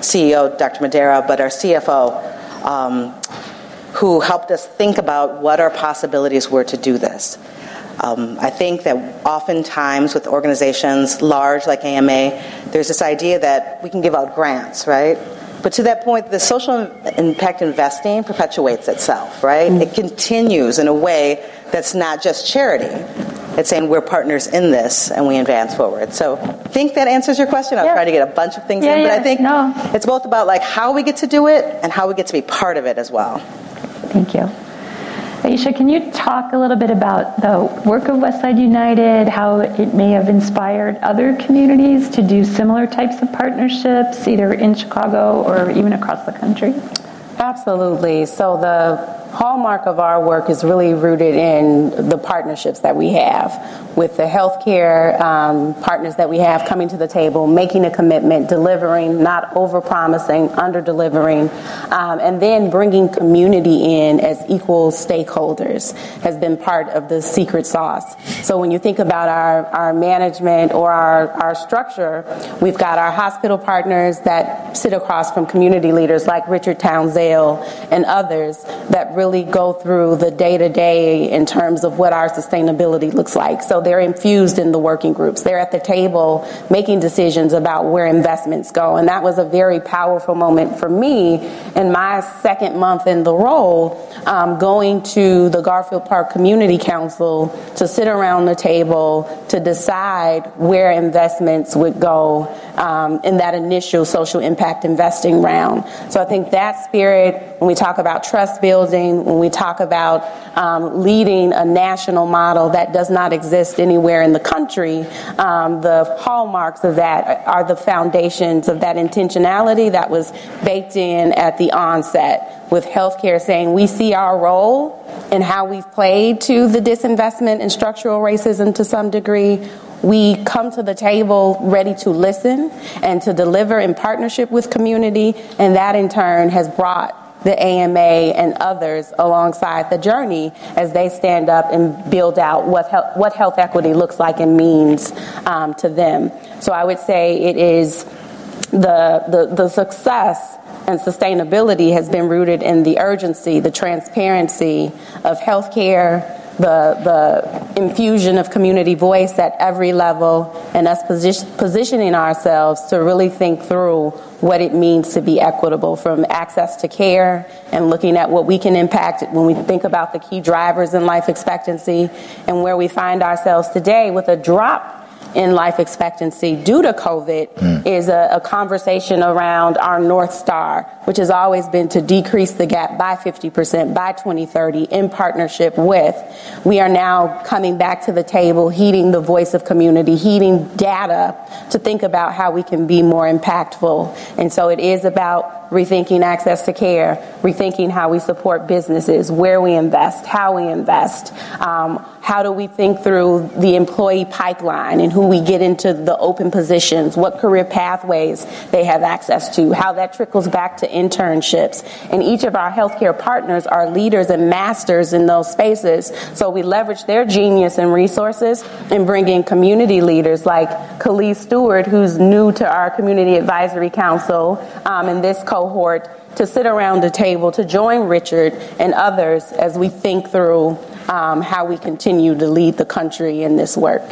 [SPEAKER 13] CEO, Dr. Madara, but our CFO, um, who helped us think about what our possibilities were to do this. Um, I think that oftentimes with organizations large like AMA, there's this idea that we can give out grants, right? But to that point, the social impact investing perpetuates itself, right? Mm-hmm. It continues in a way that's not just charity. It's saying we're partners in this and we advance forward. So I think that answers your question. I'll yeah. try to get a bunch of things
[SPEAKER 11] yeah,
[SPEAKER 13] in, but
[SPEAKER 11] yeah.
[SPEAKER 13] I think
[SPEAKER 11] no.
[SPEAKER 13] it's both about like how we get to do it and how we get to be part of it as well.
[SPEAKER 11] Thank you. Ayesha, can you talk a little bit about the work of Westside United, how it may have inspired other communities to do similar types of partnerships, either in Chicago or even across the country?
[SPEAKER 5] Absolutely. So the hallmark of our work is really rooted in the partnerships that we have with the healthcare um, partners that we have coming to the table, making a commitment, delivering, not over promising, under delivering, um, and then bringing community in as equal stakeholders has been part of the secret sauce. So when you think about our, our management or our, our structure, we've got our hospital partners that sit across from community leaders like Richard Townsell and others that really really go through the day to day in terms of what our sustainability looks like. So they're infused in the working groups. They're at the table making decisions about where investments go. And that was a very powerful moment for me in my second month in the role, um, going to the Garfield Park Community Council to sit around the table to decide where investments would go um, in that initial social impact investing round. So I think that spirit, when we talk about trust building, when we talk about um, leading a national model that does not exist anywhere in the country, um, the hallmarks of that are the foundations of that intentionality that was baked in at the onset with healthcare saying we see our role in how we've played to the disinvestment and structural racism to some degree. We come to the table ready to listen and to deliver in partnership with community, and that in turn has brought the AMA and others alongside the journey as they stand up and build out what health, what health equity looks like and means um, to them. So I would say it is the, the, the success and sustainability has been rooted in the urgency, the transparency of healthcare, the, the infusion of community voice at every level, and us position, positioning ourselves to really think through what it means to be equitable from access to care and looking at what we can impact when we think about the key drivers in life expectancy and where we find ourselves today with a drop in life expectancy due to COVID mm. is a, a, conversation around our North Star, which has always been to decrease the gap by 50% by 2030 in partnership with. We are now coming back to the table, heeding the voice of community, heeding data to think about how we can be more impactful. And so it is about rethinking access to care, rethinking how we support businesses, where we invest, how we invest. Um, how do we think through the employee pipeline and who we get into the open positions, what career pathways they have access to, how that trickles back to internships. And each of our healthcare partners are leaders and masters in those spaces. So we leverage their genius and resources and bring in community leaders like Khalid Stewart, who's new to our Community Advisory Council um, in this cohort to sit around the table to join Richard and others as we think through um, how we continue to lead the country in this work.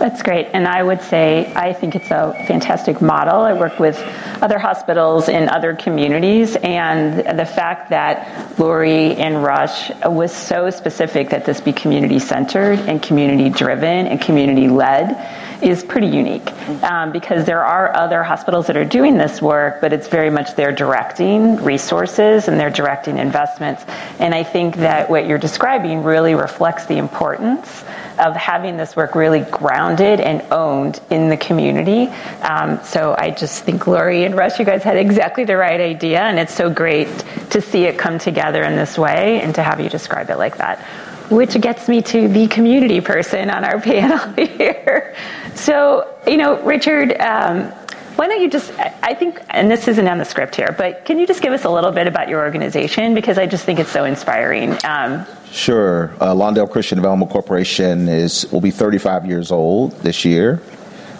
[SPEAKER 11] That's great. And I would say I think it's a fantastic model. I work with other hospitals in other communities, and the fact that Lurie and Rush was so specific that this be community centered and community driven and community led is pretty unique um, because there are other hospitals that are doing this work, but it's very much they're directing resources and they're directing investments. And I think that what you're describing really reflects the importance of having this work really grounded and owned in the community. Um, so I just think Lurie and Rush, you guys had exactly the right idea, and it's so great to see it come together in this way and to have you describe it like that which gets me to the community person on our panel here. So, you know, Richard, um, why don't you just, I think, and this isn't on the script here, but can you just give us a little bit about your organization? Because I just think it's so inspiring. Um,
[SPEAKER 14] sure. Uh, Lawndale Christian Development Corporation is will be 35 years old this year.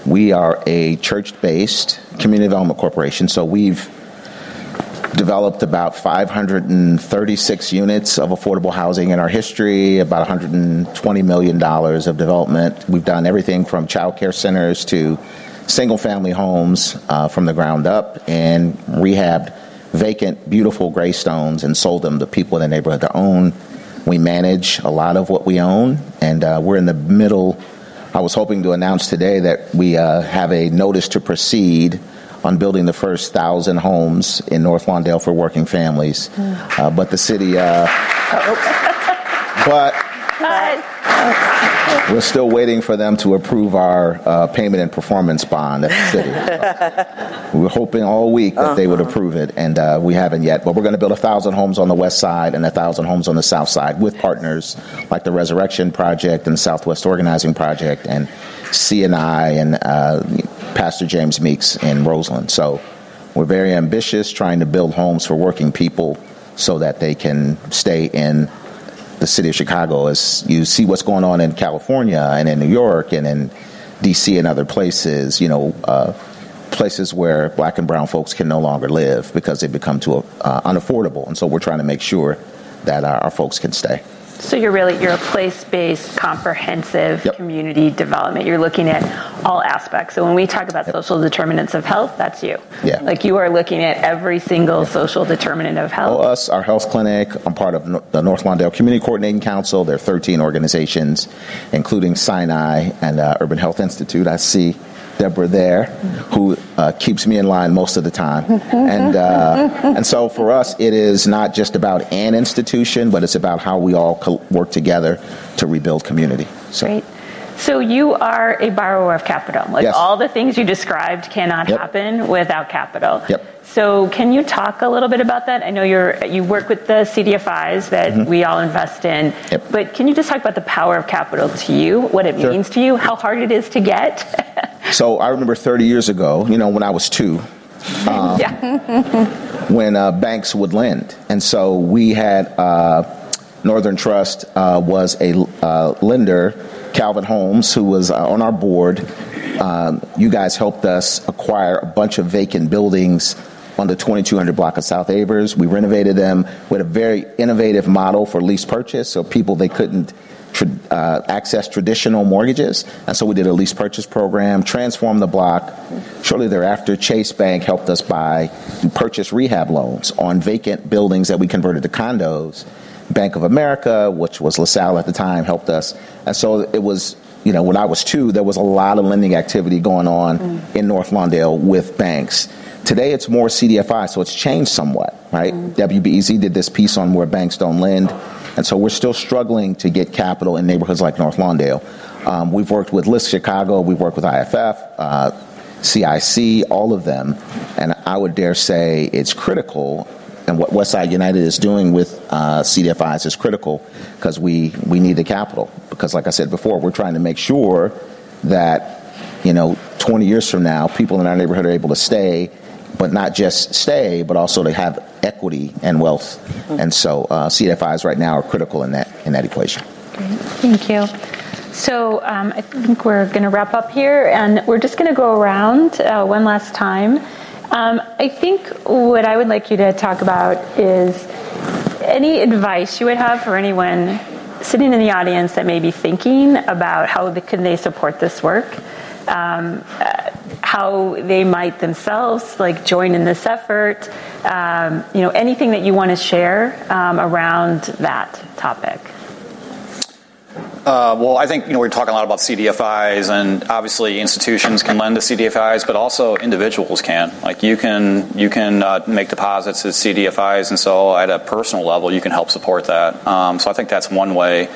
[SPEAKER 14] We are a church based community development corporation, so we've developed about 536 units of affordable housing in our history, about $120 million of development. We've done everything from child care centers to single family homes uh, from the ground up and rehabbed vacant, beautiful gray stones and sold them to people in the neighborhood to own. We manage a lot of what we own, and uh, we're in the middle. I was hoping to announce today that we uh, have a notice to proceed on building the first thousand homes in North Lawndale for working families. Uh, but the city, uh, but we're still waiting for them to approve our uh, payment and performance bond at the city. we were hoping all week that they would approve it, and uh, we haven't yet. But we're going to build a thousand homes on the west side and a thousand homes on the south side with partners like the Resurrection Project and the Southwest Organizing Project and CNI and uh, Pastor James Meeks in Roseland. So we're very ambitious, trying to build homes for working people so that they can stay in the city of Chicago as you see what's going on in California and in New York and in DC and other places, you know, uh, places where black and brown folks can no longer live because they've become too uh, unaffordable. And so we're trying to make sure that our, our folks can stay.
[SPEAKER 11] So you're really you're a place-based, comprehensive yep. community development. You're looking at all aspects. So when we talk about yep. social determinants of health, that's you.
[SPEAKER 14] Yeah.
[SPEAKER 11] Like you are looking at every single social determinant of health.
[SPEAKER 14] Well, us, our health clinic. I'm part of the North Lawndale Community Coordinating Council. There are 13 organizations, including Sinai and uh, Urban Health Institute. I see Deborah there, who uh, keeps me in line most of the time. And, uh, and so for us, it is not just about an institution, but it's about how we all co- work together to rebuild community.
[SPEAKER 11] So. Great. So you are a borrower of capital. Like
[SPEAKER 14] yes.
[SPEAKER 11] all the things you described cannot
[SPEAKER 14] yep.
[SPEAKER 11] happen without capital.
[SPEAKER 14] Yep.
[SPEAKER 11] So can you talk a little bit about that? I know you're you work with the CDFIs that mm-hmm. we all invest in,
[SPEAKER 14] yep.
[SPEAKER 11] but can you just talk about the power of capital to you, what it
[SPEAKER 14] sure.
[SPEAKER 11] means to you, how hard it is to get?
[SPEAKER 14] so I remember 30 years ago, you know, when I was two, um,
[SPEAKER 11] yeah.
[SPEAKER 14] when uh, banks would lend, and so we had uh, Northern Trust uh, was a uh, lender. Calvin Holmes, who was uh, on our board, um, you guys helped us acquire a bunch of vacant buildings on the 2200 block of South Avers. We renovated them with a very innovative model for lease purchase, so people they couldn't uh, access traditional mortgages. And so we did a lease purchase program, transformed the block. Shortly thereafter, Chase Bank helped us buy purchase rehab loans on vacant buildings that we converted to condos. Bank of America, which was LaSalle at the time, helped us. And so it was you know, when I was two, there was a lot of lending activity going on mm. in North Lawndale with banks. Today it's more CDFI, so it's changed somewhat, right? Mm. WBEZ did this piece on where banks don't lend, and so we're still struggling to get capital in neighborhoods like North Lawndale. Um, we've worked with LISC Chicago, we've worked with IFF, uh, CIC, all of them, and I would dare say it's critical and what Westside United is doing with uh, CDFIs is critical because we, we need the capital. Because, like I said before, we're trying to make sure that, you know, 20 years from now, people in our neighborhood are able to stay, but not just stay, but also to have equity and wealth. Mm-hmm. And so uh, CDFIs right now are critical in that, in that equation.
[SPEAKER 11] Great. Thank you. So um, I think we're going to wrap up here, and we're just going to go around uh, one last time. Um, I think what I would like you to talk about is any advice you would have for anyone sitting in the audience that may be thinking about how can they support this work, um, uh, how they might themselves like join in this effort, um, you know, anything that you want to share um, around that topic.
[SPEAKER 12] Uh, well, I think you know we're talking a lot about CDFIs, and obviously institutions can lend to CDFIs, but also individuals can. Like you can you can uh, make deposits as CDFIs, and so at a personal level, you can help support that. Um, so I think that's one way.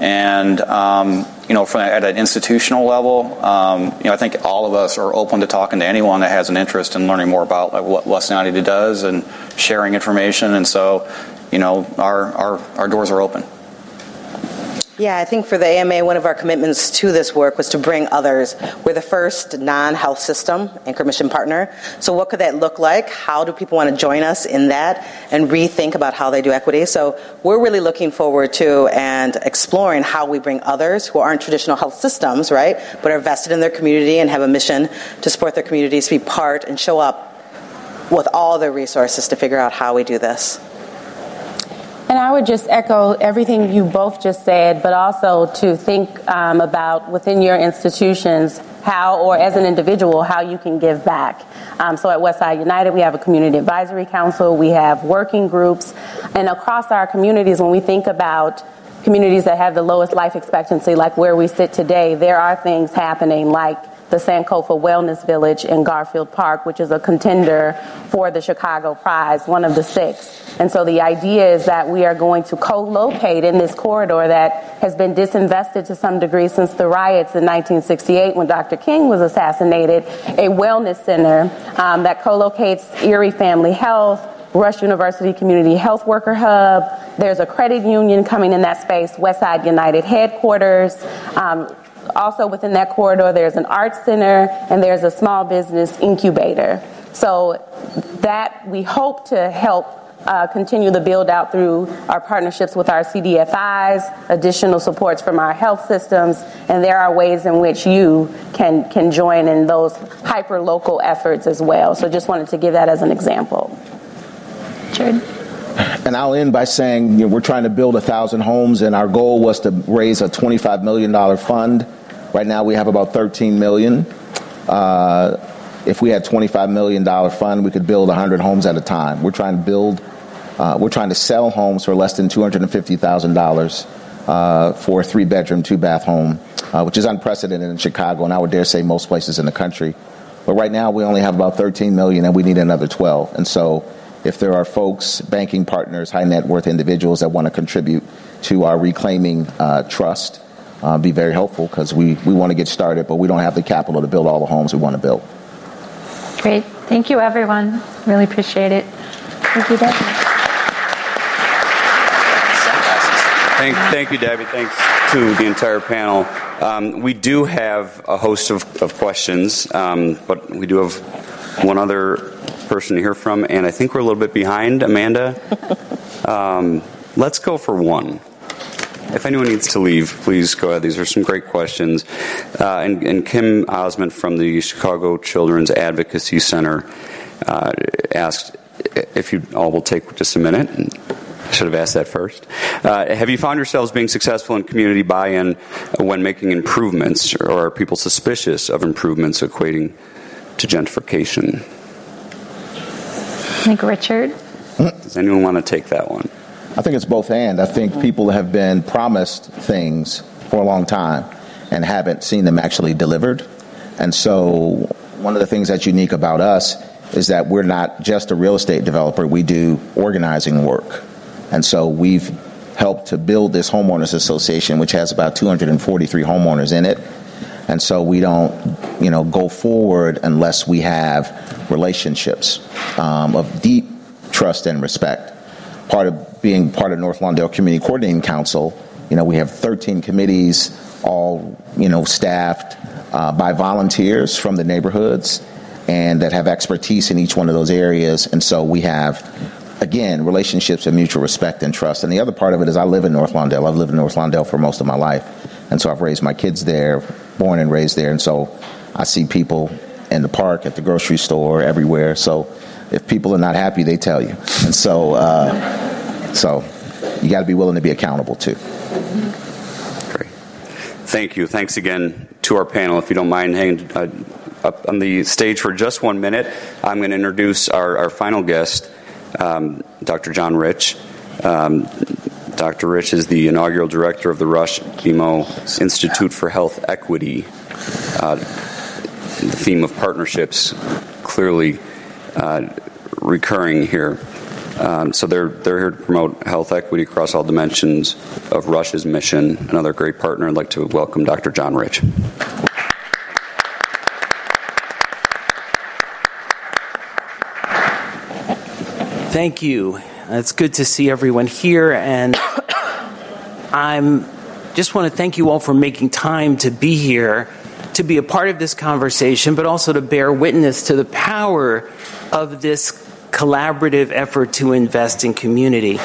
[SPEAKER 12] And um, you know, at an institutional level, um, you know, I think all of us are open to talking to anyone that has an interest in learning more about what West United does and sharing information. And so, you know, our doors are open.
[SPEAKER 13] Yeah, I think for the AMA, one of our commitments to this work was to bring others. We're the first non health system and commission partner. So, what could that look like? How do people want to join us in that and rethink about how they do equity? So, we're really looking forward to and exploring how we bring others who aren't traditional health systems, right, but are vested in their community and have a mission to support their communities be part and show up with all their resources to figure out how we do this.
[SPEAKER 5] And I would just echo everything you both just said, but also to think um, about within your institutions how, or as an individual, how you can give back. Um, so at Westside United, we have a community advisory council, we have working groups, and across our communities, when we think about communities that have the lowest life expectancy, like where we sit today, there are things happening like the Sankofa Wellness Village in Garfield Park, which is a contender for the Chicago Prize, one of the six. And so the idea is that we are going to co-locate in this corridor that has been disinvested to some degree since the riots in 1968 when Dr. King was assassinated, a wellness center um, that co-locates Erie Family Health, Rush University Community Health Worker Hub. There's a credit union coming in that space, Westside United headquarters. Um, also within that corridor, there's an art center and there's a small business incubator. So that we hope to help uh, continue the build out through our partnerships with our CDFIs, additional supports from our health systems, and there are ways in which you can can join in those hyper local efforts as well. So just wanted to give that as an example.
[SPEAKER 11] Jared.
[SPEAKER 14] And I'll end by saying you know, we're trying to build a thousand homes, and our goal was to raise a $25 million fund. Right now, we have about 13 million. Uh, if we had $25 million fund, we could build 100 homes at a time. We're trying to build, uh, we're trying to sell homes for less than $250,000 uh, for a three bedroom, two bath home, uh, which is unprecedented in Chicago, and I would dare say most places in the country. But right now, we only have about 13 million, and we need another 12. And so, if there are folks, banking partners, high net worth individuals that want to contribute to our reclaiming uh, trust, uh, be very helpful because we, we want to get started, but we don't have the capital to build all the homes we want to build.
[SPEAKER 11] Great. Thank you, everyone. Really appreciate it. Thank you, Debbie.
[SPEAKER 1] Thank, thank you, Debbie. Thanks to the entire panel. Um, we do have a host of, of questions, um, but we do have one other person to hear from, and I think we're a little bit behind, Amanda. Um, let's go for one. If anyone needs to leave, please go ahead. These are some great questions. Uh, and, and, Kim Osmond from the Chicago Children's Advocacy Center uh, asked if you all will take just a minute. I should have asked that first. Uh, have you found yourselves being successful in community buy in when making improvements, or are people suspicious of improvements equating to gentrification?
[SPEAKER 11] I think Richard.
[SPEAKER 1] Does anyone want to take that one?
[SPEAKER 14] I think it's both and. I think people have been promised things for a long time and haven't seen them actually delivered. And so, one of the things that's unique about us is that we're not just a real estate developer, we do organizing work. And so, we've helped to build this homeowners association, which has about 243 homeowners in it. And so, we don't, you know, go forward unless we have relationships um, of deep trust and respect. Part of being part of North Lawndale Community Coordinating Council, you know, we have 13 committees, all, you know, staffed uh, by volunteers from the neighborhoods and that have expertise in each one of those areas. And so we have, again, relationships of mutual respect and trust. And the other part of it is I live in North Lawndale. I've lived in North Lawndale for most of my life. And so I've raised my kids there, born and raised there. And so I see people in the park, at the grocery store, everywhere. So if people are not happy, they tell you. And so, uh, so you got to be willing to be accountable too.
[SPEAKER 1] Great. Thank you. Thanks again to our panel. If you don't mind hanging uh, up on the stage for just one minute, I'm going to introduce our, our final guest, um, Dr. John Rich. Um, Dr. Rich is the inaugural director of the Rush BMO Institute for Health Equity. Uh, the theme of partnerships clearly uh, recurring here. Um, so they're they're here to promote health equity across all dimensions of Rush's mission. Another great partner. I'd like to welcome Dr. John Rich.
[SPEAKER 15] Thank you. It's good to see everyone here, and I'm just want to thank you all for making time to be here, to be a part of this conversation, but also to bear witness to the power of this collaborative effort to invest in community.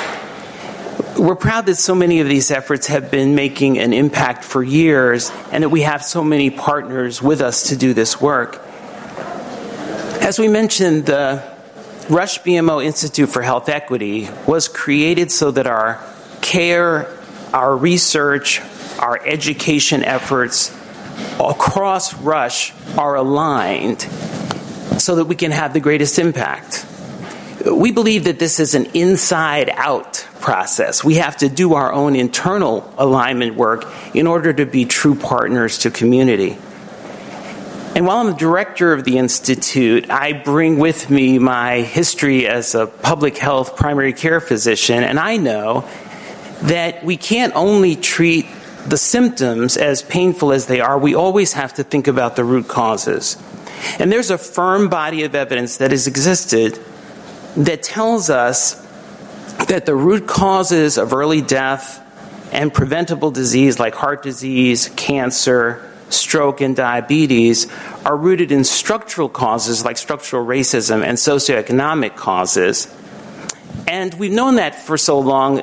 [SPEAKER 15] We're proud that so many of these efforts have been making an impact for years and that we have so many partners with us to do this work. As we mentioned, the Rush BMO Institute for Health Equity was created so that our care, our research, our education efforts across Rush are aligned so that we can have the greatest impact. We believe that this is an inside out process. We have to do our own internal alignment work in order to be true partners to community. And while I'm the director of the Institute, I bring with me my history as a public health primary care physician, and I know that we can't only treat the symptoms, as painful as they are, we always have to think about the root causes. And there's a firm body of evidence that has existed that tells us that the root causes of early death and preventable disease like heart disease, cancer, stroke, and diabetes are rooted in structural causes like structural racism and socioeconomic causes. And we've known that for so long.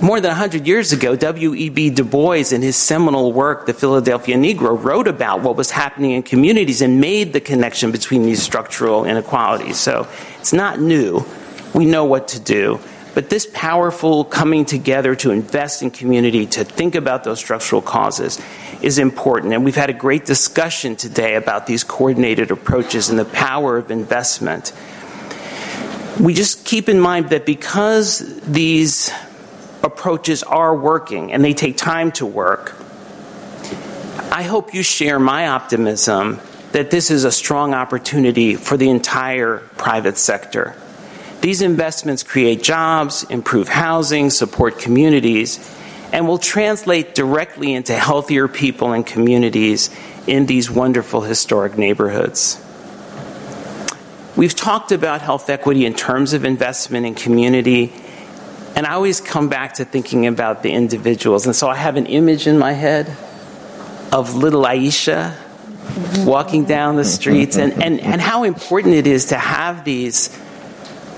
[SPEAKER 15] More than 100 years ago, W.E.B. Du Bois, in his seminal work, The Philadelphia Negro, wrote about what was happening in communities and made the connection between these structural inequalities. So it's not new. We know what to do. But this powerful coming together to invest in community, to think about those structural causes, is important. And we've had a great discussion today about these coordinated approaches and the power of investment. We just keep in mind that because these approaches are working and they take time to work, I hope you share my optimism that this is a strong opportunity for the entire private sector. These investments create jobs, improve housing, support communities, and will translate directly into healthier people and communities in these wonderful historic neighborhoods. We've talked about health equity in terms of investment in community, and I always come back to thinking about the individuals. And so I have an image in my head of little Aisha walking down the streets and, and, and how important it is to have these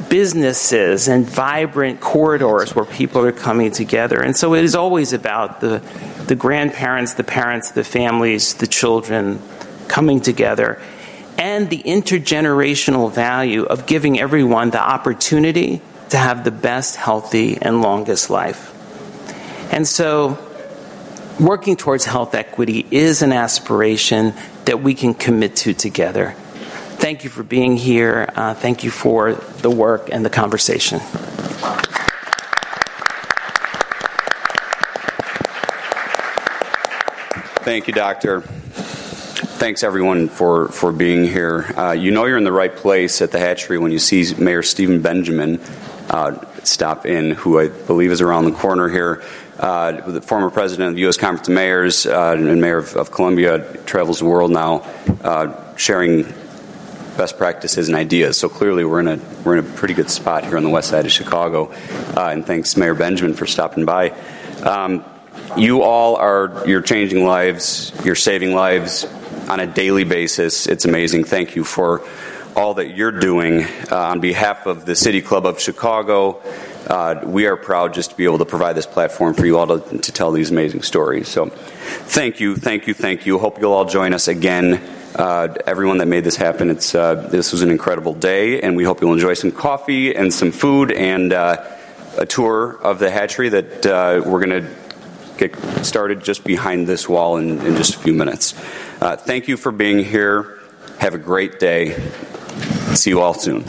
[SPEAKER 15] businesses and vibrant corridors where people are coming together. And so it is always about the, the grandparents, the parents, the families, the children coming together, and the intergenerational value of giving everyone the opportunity to have the best, healthy, and longest life. And so, working towards health equity is an aspiration that we can commit to together. Thank you for being here. Uh, thank you for the work and the conversation.
[SPEAKER 1] Thank you, Doctor. Thanks, everyone, for, for being here. Uh, you know you're in the right place at the hatchery when you see Mayor Stephen Benjamin stop in, who I believe is around the corner here. Uh, the former president of the U.S. Conference of Mayors uh, and mayor of, of, Columbia travels the world now, uh, sharing best practices and ideas. So clearly, we're in a we're in a pretty good spot here on the west side of Chicago. Uh, and thanks, Mayor Benjamin, for stopping by. Um, you all are you're changing lives, you're saving lives on a daily basis. It's amazing. Thank you for all that you're doing uh, on behalf of the City Club of Chicago. Uh, we are proud just to be able to provide this platform for you all to, to tell these amazing stories. So, thank you, thank you, thank you. Hope you'll all join us again uh, everyone that made this happen. It's uh, this was an incredible day, and we hope you'll enjoy some coffee and some food and uh, a tour of the hatchery that uh, we're going to get started just behind this wall in, in just a few minutes. Thank you for being here. Have a great day. See you all soon.